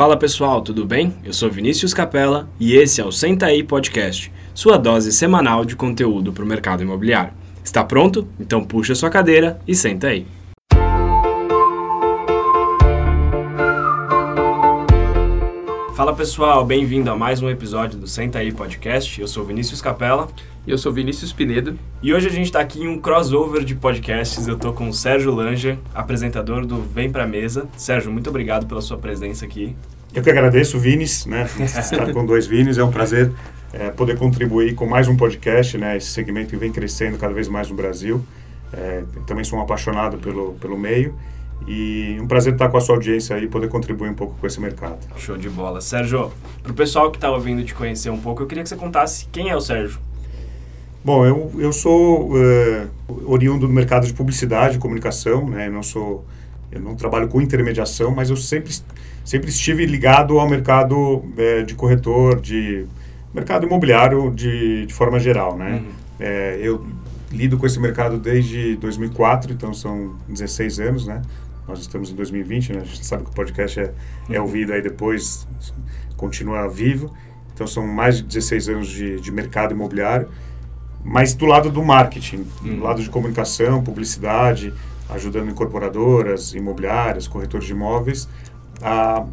Fala pessoal, tudo bem? Eu sou Vinícius Capella e esse é o Senta aí Podcast, sua dose semanal de conteúdo para o mercado imobiliário. Está pronto? Então puxa sua cadeira e senta aí. Fala pessoal, bem-vindo a mais um episódio do Senta aí Podcast. Eu sou Vinícius Capella. E eu sou Vinícius Pinedo. E hoje a gente está aqui em um crossover de podcasts. Eu tô com o Sérgio Langer, apresentador do Vem Pra Mesa. Sérgio, muito obrigado pela sua presença aqui. Eu que agradeço, Vinis, né? Estar com dois Vinis é um prazer é, poder contribuir com mais um podcast, né? Esse segmento que vem crescendo cada vez mais no Brasil. É, também sou um apaixonado pelo, pelo meio e um prazer estar com a sua audiência aí e poder contribuir um pouco com esse mercado. Show de bola. Sérgio, para o pessoal que está ouvindo te conhecer um pouco, eu queria que você contasse quem é o Sérgio. Bom, eu, eu sou uh, oriundo do mercado de publicidade e comunicação, né? Eu não sou, eu não trabalho com intermediação, mas eu sempre, sempre estive ligado ao mercado uh, de corretor, de mercado imobiliário de, de forma geral, né? Uhum. É, eu lido com esse mercado desde 2004, então são 16 anos, né? Nós estamos em 2020, né? A gente sabe que o podcast é, é ouvido aí depois, continua vivo. Então são mais de 16 anos de, de mercado imobiliário, mas do lado do marketing, do uhum. lado de comunicação, publicidade, ajudando incorporadoras, imobiliárias, corretores de imóveis a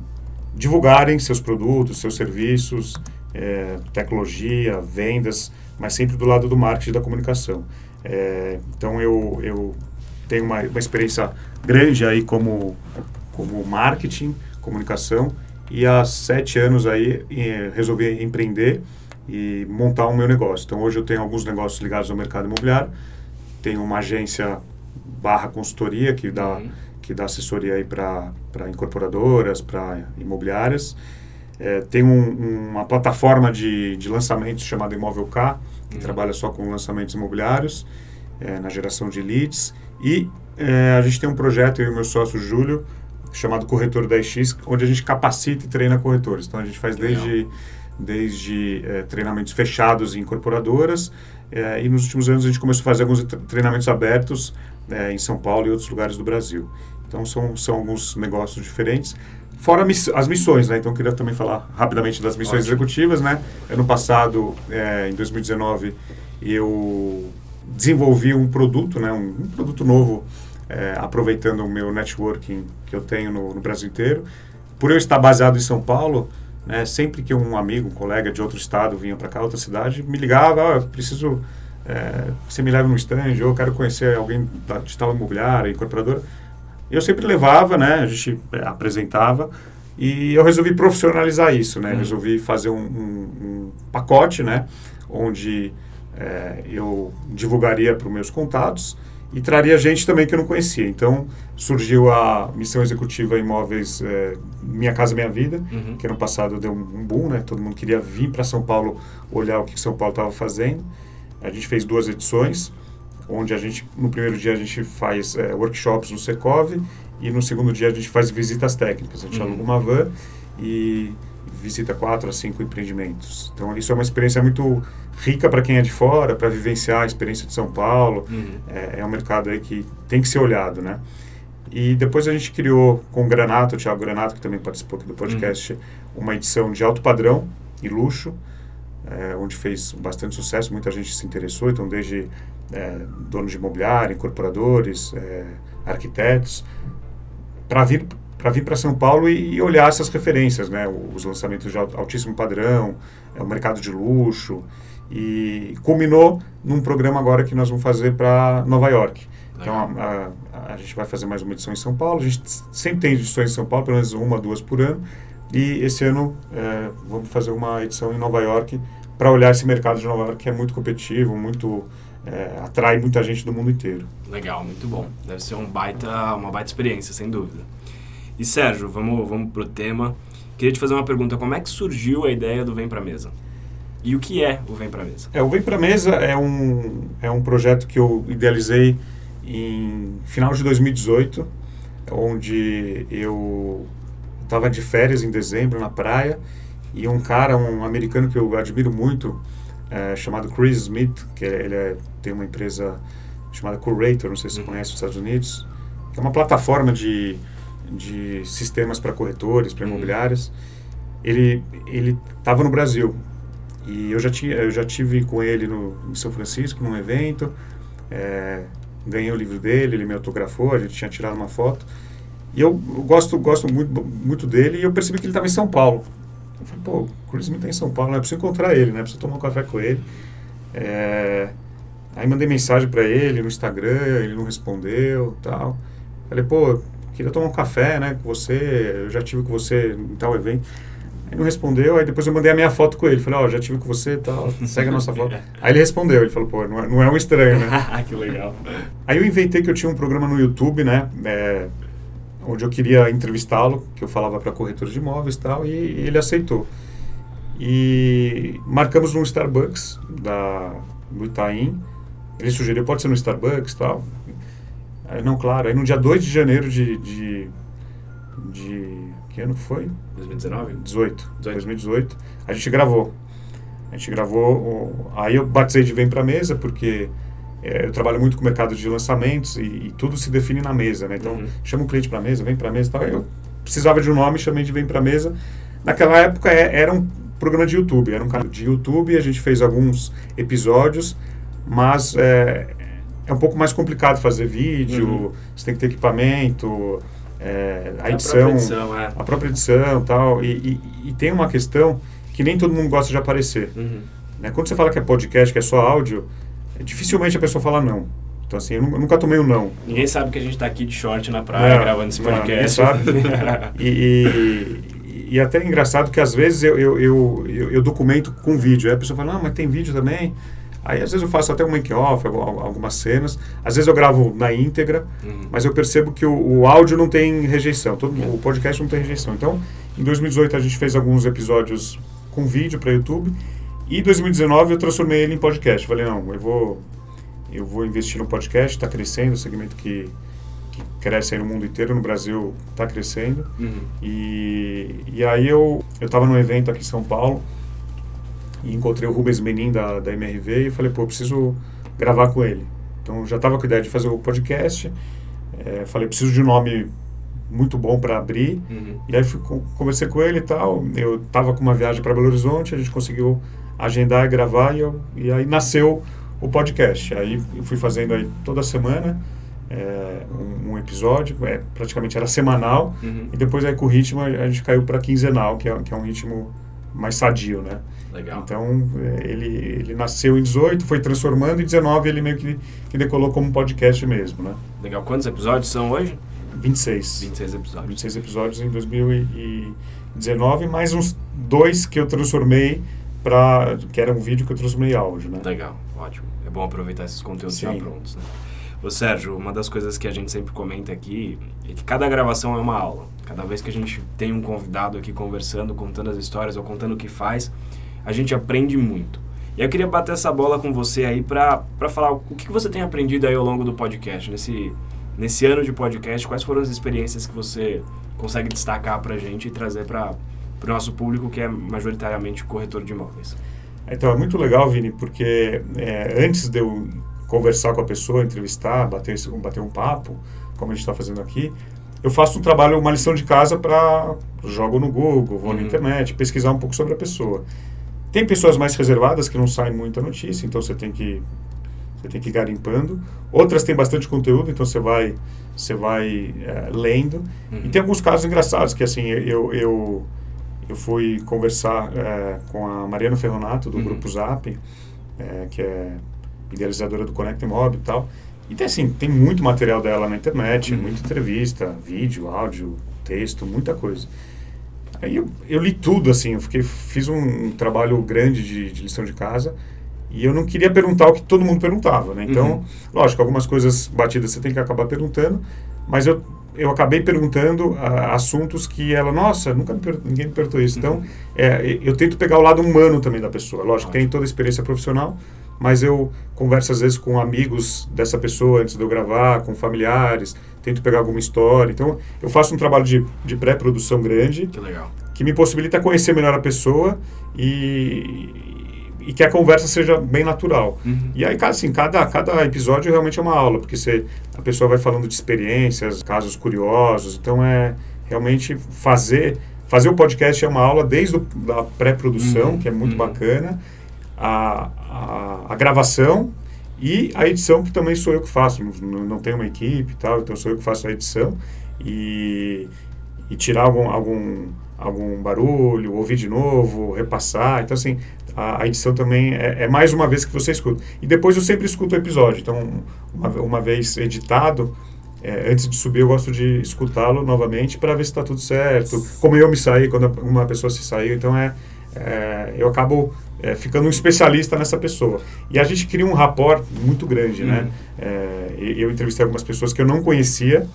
divulgarem seus produtos, seus serviços, é, tecnologia, vendas, mas sempre do lado do marketing da comunicação. É, então eu, eu tenho uma, uma experiência grande aí como, como marketing, comunicação, e há sete anos aí resolvi empreender e montar o meu negócio. Então hoje eu tenho alguns negócios ligados ao mercado imobiliário, tenho uma agência barra consultoria que dá, uhum. que dá assessoria aí para incorporadoras, para imobiliárias, é, tem um, uma plataforma de, de lançamentos chamada Imóvel K, que uhum. trabalha só com lançamentos imobiliários, é, na geração de leads. E é, a gente tem um projeto, eu e meu sócio Júlio, chamado Corretor 10X, onde a gente capacita e treina corretores. Então a gente faz desde, desde é, treinamentos fechados em incorporadoras, é, e nos últimos anos a gente começou a fazer alguns treinamentos abertos é, em São Paulo e outros lugares do Brasil. Então são, são alguns negócios diferentes. Fora as missões, né? Então, eu queria também falar rapidamente das missões Ótimo. executivas, né? Ano passado, é, em 2019, eu desenvolvi um produto, né? Um, um produto novo, é, aproveitando o meu networking que eu tenho no, no, Brasil inteiro. Por eu estar baseado em São Paulo, né? Sempre que um amigo, um colega de outro estado vinha para cá, outra cidade, me ligava, ah, preciso... É, você me leva no stand, ou eu quero conhecer alguém da, de tal imobiliária, incorporadora eu sempre levava, né? A gente é, apresentava e eu resolvi profissionalizar isso, né? Uhum. Resolvi fazer um, um, um, pacote, né? Onde é, eu divulgaria para os meus contatos e traria gente também que eu não conhecia. Então surgiu a missão executiva Imóveis é, Minha Casa Minha Vida, uhum. que ano passado deu um, boom, né? Todo mundo queria vir para São Paulo olhar o que São Paulo estava fazendo. A gente fez duas edições onde a gente, no primeiro dia a gente faz é, workshops no Secov e no segundo dia a gente faz visitas técnicas. A gente uhum. aluga uma van e visita quatro a cinco empreendimentos. Então isso é uma experiência muito rica para quem é de fora, para vivenciar a experiência de São Paulo. Uhum. É, é, um mercado aí que tem que ser olhado, né? E depois a gente criou com o Granato, o Thiago Granato, que também participou aqui do podcast, uhum. uma edição de alto padrão e luxo, é, onde fez bastante sucesso, muita gente se interessou, então desde é, donos de imobiliário, incorporadores, é, arquitetos, para vir para vir para São Paulo e, e, olhar essas referências, né? Os lançamentos de altíssimo padrão, é, o mercado de luxo e culminou num programa agora que nós vamos fazer para Nova York. Então a, a, a, gente vai fazer mais uma edição em São Paulo. A gente sempre tem edições em São Paulo, pelo menos uma, duas por ano. E esse ano é, vamos fazer uma edição em Nova York para olhar esse mercado de Nova York que é muito competitivo, muito é, atrai muita gente do mundo inteiro. Legal, muito bom. Deve ser um baita, uma baita experiência, sem dúvida. E Sérgio, vamos, vamos pro tema. Queria te fazer uma pergunta. Como é que surgiu a ideia do Vem Pra Mesa? E o que é o Vem Pra Mesa? É, o Vem Pra Mesa é um, é um projeto que eu idealizei em final de 2018, onde eu estava de férias em dezembro na praia e um cara, um americano que eu admiro muito, é, chamado Chris Smith, que ele é, tem uma empresa chamada Curator, não sei se você uhum. conhece nos Estados Unidos, que é uma plataforma de, de sistemas para corretores, para imobiliárias. Ele ele estava no Brasil e eu já tinha eu já tive com ele no em São Francisco num evento. É, ganhei o livro dele, ele me autografou, a gente tinha tirado uma foto. E eu gosto gosto muito muito dele e eu percebi que ele estava em São Paulo. Eu falei, pô, o Cruz está em São Paulo, né? preciso encontrar ele, né? Preciso tomar um café com ele. É, aí mandei mensagem para ele no Instagram, ele não respondeu tal. Falei, pô, queria tomar um café, né, com você, eu já tive com você em tal evento. Aí não respondeu, aí depois eu mandei a minha foto com ele. Falei, ó, oh, já tive com você e tal, segue a nossa foto. aí ele respondeu, ele falou, pô, não é, não é um estranho, né? que legal. Aí eu inventei que eu tinha um programa no YouTube, né, é, onde eu queria entrevistá-lo, que eu falava para corretores de imóveis e tal, e ele aceitou. E marcamos num Starbucks da, do Itaim. Ele sugeriu, pode ser no Starbucks e tal. Não, claro. Aí no dia 2 de janeiro de, de, de... Que ano foi? 2019? 18. 18. 2018. A gente gravou. A gente gravou... Aí eu batizei de Vem Pra Mesa, porque é, eu trabalho muito com o mercado de lançamentos e, e tudo se define na mesa, né? Então, uhum. chama o cliente para mesa, vem para mesa e tal. Eu precisava de um nome, chamei de Vem para Mesa. Naquela época é, era um programa de YouTube, era um canal de YouTube, a gente fez alguns episódios, mas é, é um pouco mais complicado fazer vídeo, uhum. você tem que ter equipamento, é, a, edição, a própria edição, é. a própria edição tal, e, e, e, tem uma questão que nem todo mundo gosta de aparecer. Uhum. Né? Quando você fala que é podcast, que é só áudio, dificilmente a pessoa fala não. Então, assim, eu nunca tomei um não. Ninguém sabe que a gente está aqui de short na praia é, gravando esse podcast. Não, sabe. e, e, e, até é engraçado que às vezes eu, eu, eu, eu, eu documento com vídeo. Aí a pessoa fala, não, mas tem vídeo também. Aí às vezes eu faço até um make-off, algumas cenas. Às vezes eu gravo na íntegra, uhum. mas eu percebo que o, o, áudio não tem rejeição. Todo. O podcast não tem rejeição. Então, em 2018 a gente fez alguns episódios com vídeo para YouTube. E em 2019 eu transformei ele em podcast. Falei, não, eu vou eu vou investir no podcast, está crescendo, o segmento que, que cresce aí no mundo inteiro, no Brasil está crescendo. Uhum. E, e aí eu estava num evento aqui em São Paulo e encontrei o Rubens Menin da, da MRV e falei, pô, preciso gravar com ele. Então já estava com a ideia de fazer o podcast, é, falei, preciso de um nome muito bom para abrir. Uhum. E aí fui, conversei com ele e tal. Eu estava com uma viagem para Belo Horizonte, a gente conseguiu agendar e gravar e, eu, e aí nasceu o podcast. Aí eu fui fazendo aí toda semana é, um, um, episódio, é, praticamente era semanal, uhum. e depois aí com o ritmo a, gente caiu para quinzenal, que é, que é um ritmo mais sadio, né? Legal. Então, é, ele, ele nasceu em 18, foi transformando, e 19 ele meio que, que decolou como podcast mesmo, né? Legal. Quantos episódios são hoje? 26. 26 episódios. 26 episódios em 2019, mais uns dois que eu transformei para que era um vídeo que eu transformei em áudio, né? Legal, ótimo. É bom aproveitar esses conteúdos Sim. já prontos, né? Ô Sérgio, uma das coisas que a gente sempre comenta aqui é que cada gravação é uma aula. Cada vez que a gente tem um convidado aqui conversando, contando as histórias ou contando o que faz, a gente aprende muito. E eu queria bater essa bola com você aí para falar o que você tem aprendido aí ao longo do podcast, nesse, nesse ano de podcast, quais foram as experiências que você consegue destacar para a gente e trazer para o nosso público que é majoritariamente corretor de imóveis. Então, é muito legal, Vini, porque é, antes de eu conversar com a pessoa, entrevistar, bater, bater um papo, como a gente está fazendo aqui, eu faço um trabalho, uma lição de casa para jogo no Google, vou uhum. na internet, pesquisar um pouco sobre a pessoa. Tem pessoas mais reservadas que não saem muita notícia, então você tem que você tem que ir garimpando. Outras têm bastante conteúdo, então você vai você vai é, lendo. Uhum. E tem alguns casos engraçados que assim eu, eu eu fui conversar é, com a Mariana Ferronato, do uhum. Grupo Zap, é, que é idealizadora do Connect Mob e tal. E tem, assim, tem muito material dela na internet, uhum. muita entrevista, vídeo, áudio, texto, muita coisa. Aí eu, eu li tudo, assim, eu fiquei, fiz um, um trabalho grande de, de, lição de casa e eu não queria perguntar o que todo mundo perguntava, né? Então, uhum. lógico, algumas coisas batidas você tem que acabar perguntando, mas eu eu acabei perguntando uh, assuntos que ela, nossa, nunca me ninguém me perguntou isso. Então, uhum. é, eu tento pegar o lado humano também da pessoa. Lógico, tem toda a experiência profissional, mas eu converso às vezes com amigos dessa pessoa antes de eu gravar, com familiares, tento pegar alguma história. Então, eu faço um trabalho de, de pré-produção grande. Que legal. Que me possibilita conhecer melhor a pessoa e, e que a conversa seja bem natural. Uhum. E aí, assim, cada, cada episódio realmente é uma aula, porque você, a pessoa vai falando de experiências, casos curiosos, então é, realmente fazer fazer o podcast é uma aula desde a pré-produção, Uhum, que é muito uhum. bacana, a, a, a gravação e a edição, que também sou eu que faço. Não, não tenho uma equipe e tal, então sou eu que faço a edição. E, e tirar algum, algum, algum barulho, ouvir de novo, repassar. Então, assim, a, a edição também é, é mais uma vez que você escuta. E depois eu sempre escuto o episódio. Então, uma, uma vez editado, é, antes de subir, eu gosto de escutá-lo novamente para ver se está tudo certo. Como eu me saí quando uma pessoa se saiu. Então, é, é eu acabo é, ficando um especialista nessa pessoa. E a gente cria um rapport muito grande, né? Uhum. É, e- eu entrevistei algumas pessoas que eu não conhecia,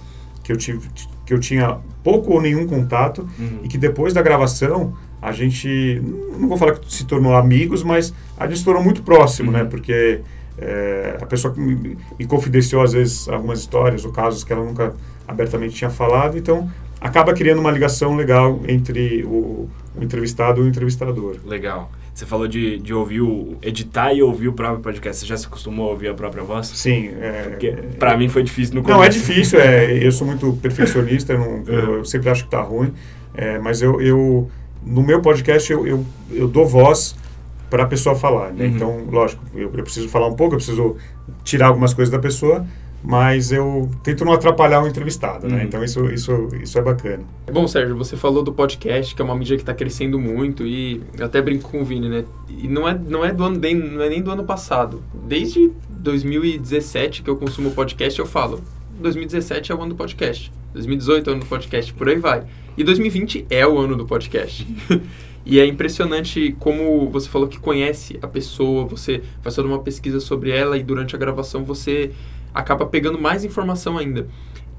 que eu, tive, que eu tinha pouco ou nenhum contato, Uhum. e que depois da gravação a gente, não vou falar que se tornou amigos, mas a gente se tornou muito próximo, né? Uhum. Porque é, a pessoa que me, me confidenciou às vezes algumas histórias ou casos que ela nunca abertamente tinha falado, então acaba criando uma ligação legal entre o, o entrevistado e o entrevistador. Legal. Você falou de, de ouvir o. editar e ouvir o próprio podcast. Você já se acostumou a ouvir a própria voz? Sim, é, Porque pra mim foi difícil no começo. Não, é difícil, é, eu sou muito perfeccionista, eu, não- eu- eu sempre acho que tá ruim, é, mas eu, eu, no meu podcast, eu, eu, eu dou voz para a pessoa falar, né? Uhum. Então, lógico, eu, eu preciso falar um pouco, eu preciso tirar algumas coisas da pessoa, mas eu tento não atrapalhar o entrevistado, né? Uhum. Então, isso, isso, isso é bacana. Bom, Sérgio, você falou do podcast, que é uma mídia que está crescendo muito, e eu até brinco com o Vini, né? E não é, não é, do ano, nem, não é nem do ano passado. Desde 2017 que eu consumo podcast, eu falo. 2017 é o ano do podcast. 2018 é o ano do podcast, por aí vai. E 2020 é o ano do podcast. e é impressionante como você falou que conhece a pessoa, você faz toda uma pesquisa sobre ela e durante a gravação você acaba pegando mais informação ainda.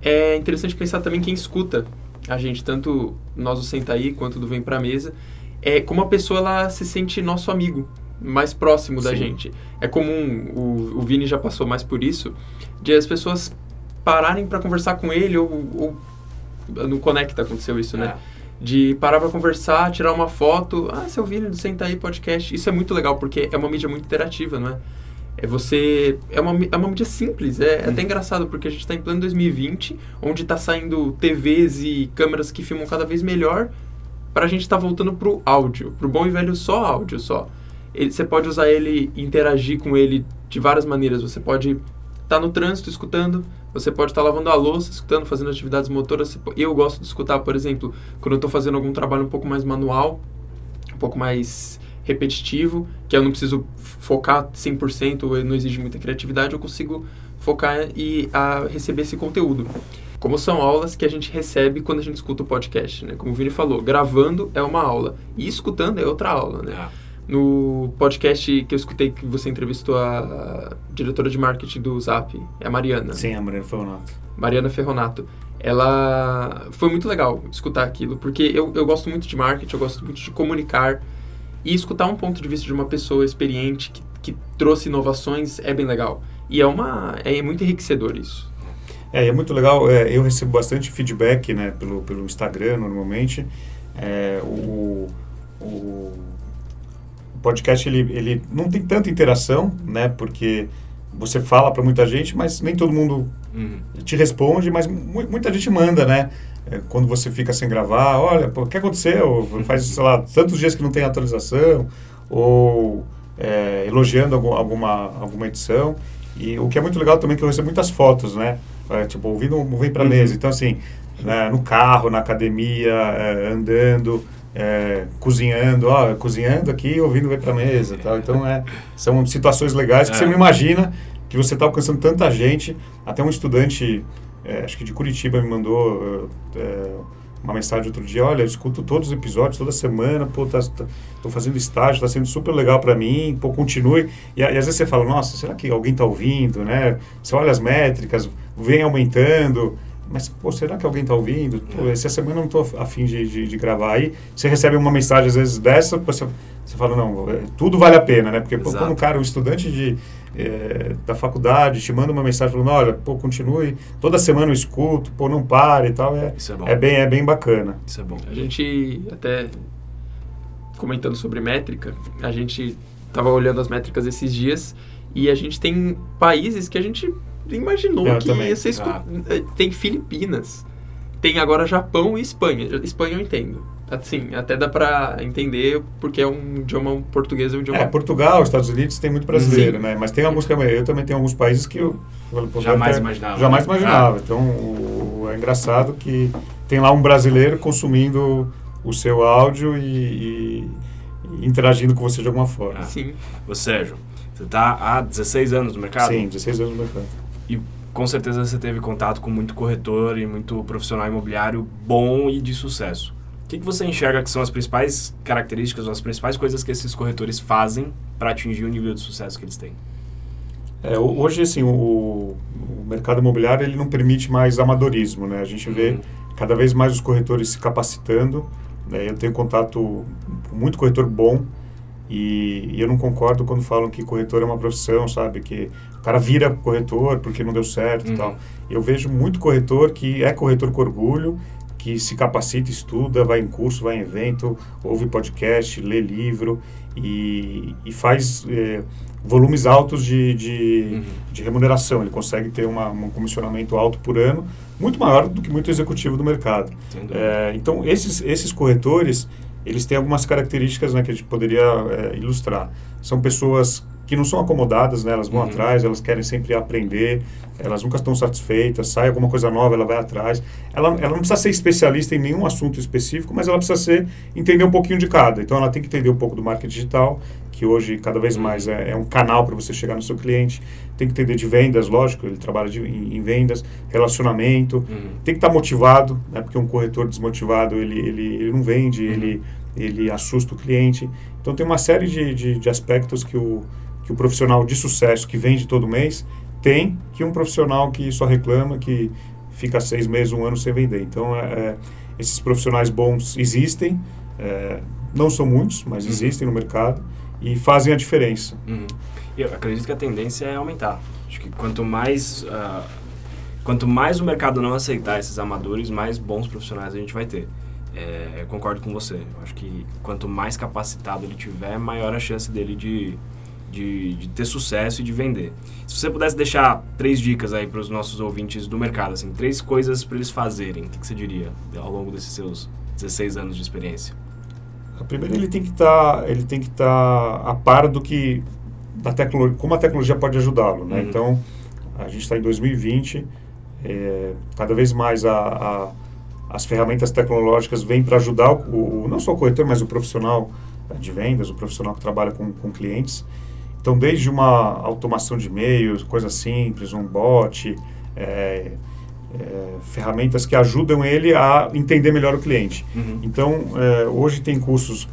É interessante pensar também quem escuta a gente, tanto nós do Senta Aí quanto do Vem Pra Mesa, é como a pessoa ela se sente nosso amigo, mais próximo da Sim. gente. É comum, o, o Vini já passou mais por isso, de as pessoas pararem para conversar com ele ou, ou no Conecta aconteceu isso, né? De parar para conversar, tirar uma foto. Ah, seu Vini do Senta Aí Podcast. Isso é muito legal, porque é uma mídia muito interativa, não é? É você. É uma, é uma mídia simples. É, é até engraçado, porque a gente está em plano 2020, onde está saindo TVs e câmeras que filmam cada vez melhor, para a gente estar voltando pro áudio, pro bom e velho só áudio só. Ele, você pode usar ele interagir com ele de várias maneiras. Você pode estar no trânsito escutando, você pode estar lavando a louça, escutando, fazendo atividades motoras. Eu gosto de escutar, por exemplo, quando eu estou fazendo algum trabalho um pouco mais manual, um pouco mais repetitivo, que eu não preciso focar 100%, ou não exige muita criatividade, eu consigo focar e a receber esse conteúdo. Como são aulas que a gente recebe quando a gente escuta o podcast, né? Como o Vini falou, gravando é uma aula e escutando é outra aula, né? É. No podcast que eu escutei que você entrevistou a diretora de marketing do Zap, é a Mariana. Sim, a Mariana Ferronato. Mariana Ferronato. Ela foi muito legal escutar aquilo, porque eu, eu gosto muito de marketing, eu gosto muito de comunicar e escutar um ponto de vista de uma pessoa experiente que, que trouxe inovações é bem legal. E é uma é muito enriquecedor isso. É, e é muito legal, é, eu recebo bastante feedback né, pelo, pelo Instagram normalmente. É, o, o, podcast ele, ele não tem tanta interação, né, porque você fala para muita gente, mas nem todo mundo Uhum. te responde, mas mu- muita gente manda, né? É, quando você fica sem gravar, olha, pô, o que aconteceu? Faz, sei lá, tantos dias que não tem atualização, ou é, elogiando algum, alguma, alguma edição. E o que é muito legal também é que eu recebo muitas fotos, né? É, tipo, ouvindo um Vem Pra Uhum. Mesa. Então, assim, né, no carro, na academia, é, andando, é, cozinhando, ó, cozinhando aqui, ouvindo Vem Pra Mesa. Tal. Então, é, são situações legais que É. você não imagina que você está alcançando tanta gente. Até um estudante, é, acho que de Curitiba, me mandou é, é, uma mensagem outro dia. Olha, eu escuto todos os episódios toda semana. Pô, tá, tá- tô fazendo estágio, está sendo super legal para mim. Pô, continue. E, e às vezes você fala, nossa, será que alguém está ouvindo, né? Você olha as métricas, vem aumentando. Mas, pô, será que alguém está ouvindo? Pô, essa semana eu não estou afim de, de, de gravar. Aí você recebe uma mensagem, às vezes, dessa, você, você fala, não, é, tudo vale a pena, né? Porque, pô, Exato. quando um cara, um estudante de, é, da faculdade, te manda uma mensagem falando, olha, pô, continue, toda semana eu escuto, pô, não pare e tal, é, Isso é bom. é, bem, é bem bacana. Isso é bom. A gente até comentando sobre métrica, a gente estava olhando as métricas esses dias e a gente tem países que a gente imaginou Eu que também. ia ser escu- Ah. eh, Tem Filipinas, tem agora Japão e Espanha. Espanha eu entendo. Assim, até dá para entender porque é um idioma português, é um idioma... É, Portugal, Estados Unidos tem muito brasileiro, Sim. né? Mas tem alguns que eu também tenho alguns países que eu... jamais imaginava. Jamais né? imaginava. Ah. Então, o, é engraçado que tem lá um brasileiro consumindo o seu áudio e, e interagindo com você de alguma forma. Ah. Sim. Ô Sérgio, você está há 16 anos no mercado? Sim, 16 anos no mercado. E com certeza você teve contato com muito corretor e muito profissional imobiliário bom e de sucesso. O que, que você enxerga que são as principais características ou as principais coisas que esses corretores fazem para atingir o nível de sucesso que eles têm? É, hoje, assim, o, o, mercado imobiliário ele não permite mais amadorismo, né? A gente vê uhum. cada vez mais os corretores se capacitando. Né? Eu tenho contato com muito corretor bom e, e, eu não concordo quando falam que corretor é uma profissão, sabe? Que o cara vira corretor porque não deu certo uhum. e tal. Eu vejo muito corretor que é corretor com orgulho, que se capacita, estuda, vai em curso, vai em evento, ouve podcast, lê livro e, e faz é, volumes altos de, de, uhum. de, remuneração. Ele consegue ter uma, um comissionamento alto por ano, muito maior do que muito executivo do mercado. É, então, esses, esses corretores eles têm algumas características né, que a gente poderia é, ilustrar. São pessoas que não são acomodadas, né? elas vão uhum. atrás, elas querem sempre aprender, elas nunca estão satisfeitas, sai alguma coisa nova, ela vai atrás. Ela, ela não precisa ser especialista em nenhum assunto específico, mas ela precisa ser, entender um pouquinho de cada. Então ela tem que entender um pouco do marketing digital, que hoje cada vez uhum. mais é, é um canal para você chegar no seu cliente. Tem que entender de vendas, lógico, ele trabalha de, em, em, vendas, relacionamento. Uhum. Tem que estar tá motivado, né? porque um corretor desmotivado, ele, ele, ele não vende, uhum. ele, ele assusta o cliente. Então tem uma série de, de, de aspectos que o, que o profissional de sucesso que vende todo mês tem que um profissional que só reclama, que fica seis meses, um ano sem vender. Então, é, é esses profissionais bons existem, é, não são muitos, mas uhum. existem no mercado e fazem a diferença. Uhum. Eu acredito que a tendência é aumentar. Acho que quanto mais, uh, quanto mais o mercado não aceitar esses amadores, mais bons profissionais a gente vai ter. É, concordo com você. Eu acho que quanto mais capacitado ele tiver, maior a chance dele de, de, de ter sucesso e de vender. Se você pudesse deixar três dicas aí para os nossos ouvintes do mercado, assim, três coisas para eles fazerem, o que, que, você diria ao longo desses seus 16 anos de experiência? A primeira, ele tem que estar, tá, ele tem que estar tá a par do que da tecnologia, como a tecnologia pode ajudá-lo, né? Uhum. Então, a gente está em 2020, é, cada vez mais a, a, as ferramentas tecnológicas vêm para ajudar o, o, não só o corretor, mas o profissional de vendas, o profissional que trabalha com, com clientes. Então, desde uma automação de e-mails, coisa simples, um bot, é, é, ferramentas que ajudam ele a entender melhor o cliente. Uhum. Então, é, hoje tem cursos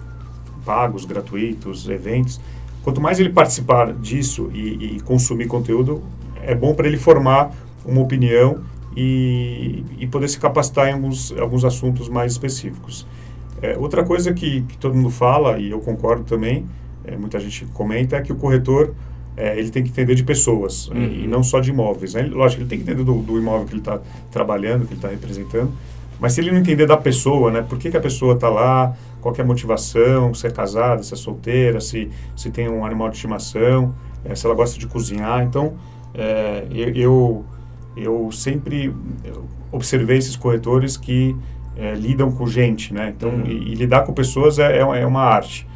pagos, gratuitos, eventos. Quanto mais ele participar disso e, e consumir conteúdo, é bom para ele formar uma opinião e, e, poder se capacitar em alguns, alguns assuntos mais específicos. É, outra coisa que, que todo mundo fala, e eu concordo também, é, muita gente comenta, é que o corretor é, ele tem que entender de pessoas uhum. e não só de imóveis. Né? Lógico, ele tem que entender do, do imóvel que ele está trabalhando, que ele está representando, mas se ele não entender da pessoa, né, por que, que a pessoa está lá, qual é a motivação, se é casada, se é solteira, se, se tem um animal de estimação, é, se ela gosta de cozinhar. Então, é, eu, eu sempre observei esses corretores que é, lidam com gente, né? Então, uhum. e, e, lidar com pessoas é, é, é uma arte.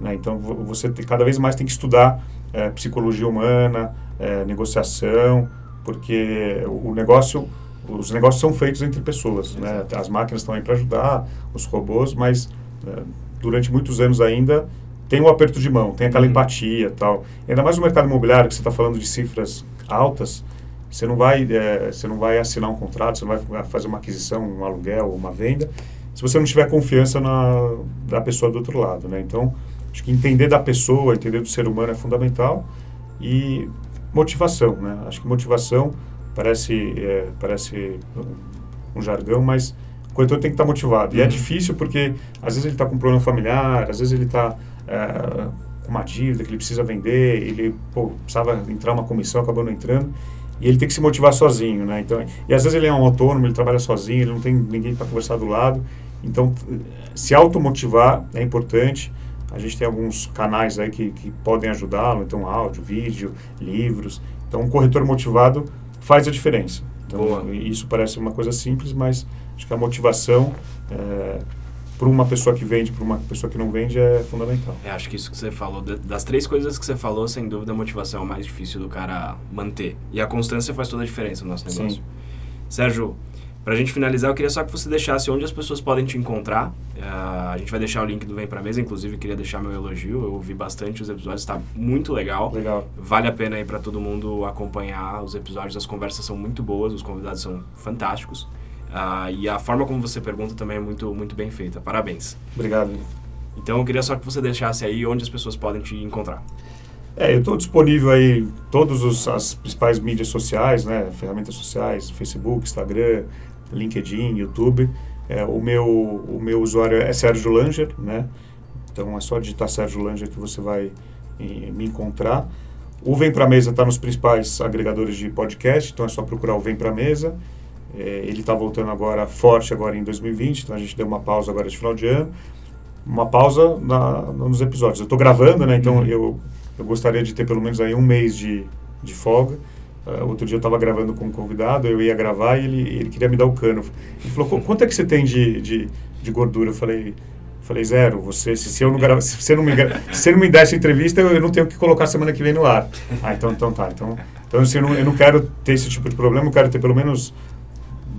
Né? Então, você tem, cada vez mais tem que estudar é, psicologia humana, é, negociação, porque o negócio, os negócios são feitos entre pessoas. Né? As máquinas estão aí para ajudar, os robôs, mas é, durante muitos anos ainda tem um aperto de mão, tem aquela uhum. empatia tal. Ainda mais no mercado imobiliário, que você está falando de cifras altas, você não vai é, você não vai assinar um contrato, você não vai fazer uma aquisição, um aluguel, uma venda, se você não tiver confiança na da pessoa do outro lado, né? Então, acho que entender da pessoa, entender do ser humano é fundamental e motivação, né? Acho que motivação parece é, parece um, jargão, mas o corretor tem que estar motivado. Uhum. E é uhum. difícil porque às vezes ele está com um problema familiar, às vezes ele está é, com uma dívida que ele precisa vender, ele pô, precisava entrar uma comissão, acabou não entrando e ele tem que se motivar sozinho, né? Então, e às vezes ele é um autônomo, ele trabalha sozinho, ele não tem ninguém para conversar do lado. Então, se automotivar é importante. A gente tem alguns canais aí que, que podem ajudá-lo, então áudio, vídeo, livros. Então, um corretor motivado faz a diferença. Então, Boa. isso parece uma coisa simples, mas acho que a motivação é, para uma pessoa que vende, para uma pessoa que não vende, é fundamental. É, acho que isso que você falou, das três coisas que você falou, sem dúvida a motivação é o mais difícil do cara manter. E a constância faz toda a diferença no nosso negócio. Sim. Sérgio, para a gente finalizar, eu queria só que você deixasse onde as pessoas podem te encontrar. Uh, a gente vai deixar o link do Vem Pra Mesa, inclusive queria deixar meu elogio. Eu ouvi bastante os episódios, está muito legal. Legal. Vale a pena aí para todo mundo acompanhar os episódios, as conversas são muito boas, os convidados são fantásticos. Uh, e a forma como você pergunta também é muito, muito bem feita. Parabéns. Obrigado. Então eu queria só que você deixasse aí onde as pessoas podem te encontrar. É, eu estou disponível aí todas as principais mídias sociais, né, ferramentas sociais, Facebook, Instagram, LinkedIn, YouTube. É, o, meu, o meu usuário é Sérgio Langer, né? Então é só digitar Sérgio Langer que você vai me encontrar. O Vem Pra Mesa está nos principais agregadores de podcast, então é só procurar o Vem Pra Mesa. É, ele está voltando agora forte agora em 2020, então a gente deu uma pausa agora de final de ano. Uma pausa na, nos episódios. Eu estou gravando, né? Então uhum. eu, eu gostaria de ter pelo menos aí um mês de, de folga. Uh, outro dia eu estava gravando com um convidado, eu ia gravar e ele, ele queria me dar o cano. Ele falou, quanto é que você tem de, de, de gordura? Eu falei, falei, zero. Você, se, se eu não grava, se você não me, se você não me der essa entrevista, eu, eu, não tenho que colocar semana que vem no ar. Ah, então, então tá. Então, então assim, eu, não, eu não quero ter esse tipo de problema, eu quero ter pelo menos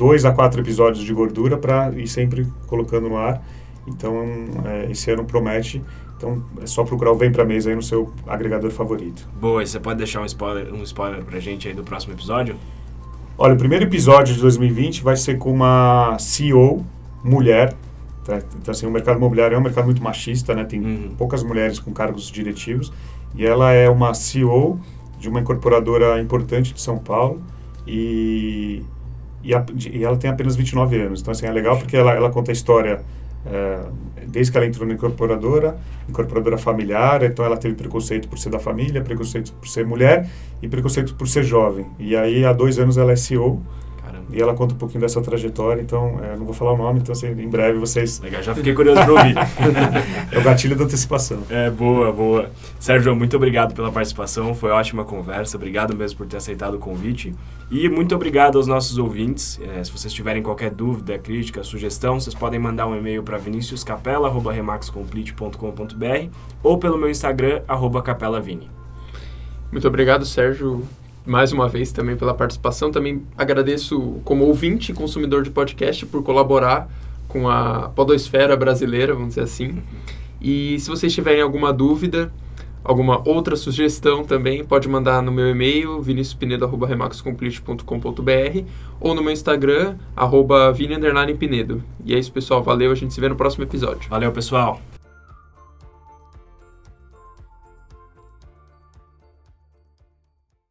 dois a quatro episódios de gordura para ir sempre colocando no ar. Então, é, esse ano promete. Então, é só procurar o Vem Pra Mesa aí no seu agregador favorito. Boa, e você pode deixar um spoiler, um spoiler pra gente aí do próximo episódio? Olha, o primeiro episódio de 2020 vai ser com uma CEO mulher. Tá? Então, assim, o mercado imobiliário é um mercado muito machista, né? Tem uhum. poucas mulheres com cargos diretivos. E ela é uma CEO de uma incorporadora importante de São Paulo. E, e, a, e ela tem apenas 29 anos. Então, assim, é legal porque ela, ela conta a história é, desde que ela entrou na incorporadora, incorporadora familiar, então ela teve preconceito por ser da família, preconceito por ser mulher e preconceito por ser jovem. E aí, há dois anos, ela é CEO e ela conta um pouquinho dessa trajetória, então é, não vou falar o nome, então assim, em breve vocês. Legal, já fiquei curioso para ouvir. é o gatilho da antecipação. É, boa, boa. Sérgio, muito obrigado pela participação, foi ótima conversa, obrigado mesmo por ter aceitado o convite. E muito obrigado aos nossos ouvintes. É, se vocês tiverem qualquer dúvida, crítica, sugestão, vocês podem mandar um e-mail para viniciuscapela.remaxcomplete.com.br ou pelo meu Instagram, capelavini. Muito obrigado, Sérgio mais uma vez também pela participação. Também agradeço como ouvinte e consumidor de podcast por colaborar com a podosfera brasileira, vamos dizer assim. E se vocês tiverem alguma dúvida, alguma outra sugestão também, pode mandar no meu e-mail, viniciuspinedo.remaxcomplete.com.br ou no meu Instagram, arroba E é isso, pessoal. Valeu, a gente se vê no próximo episódio. Valeu, pessoal.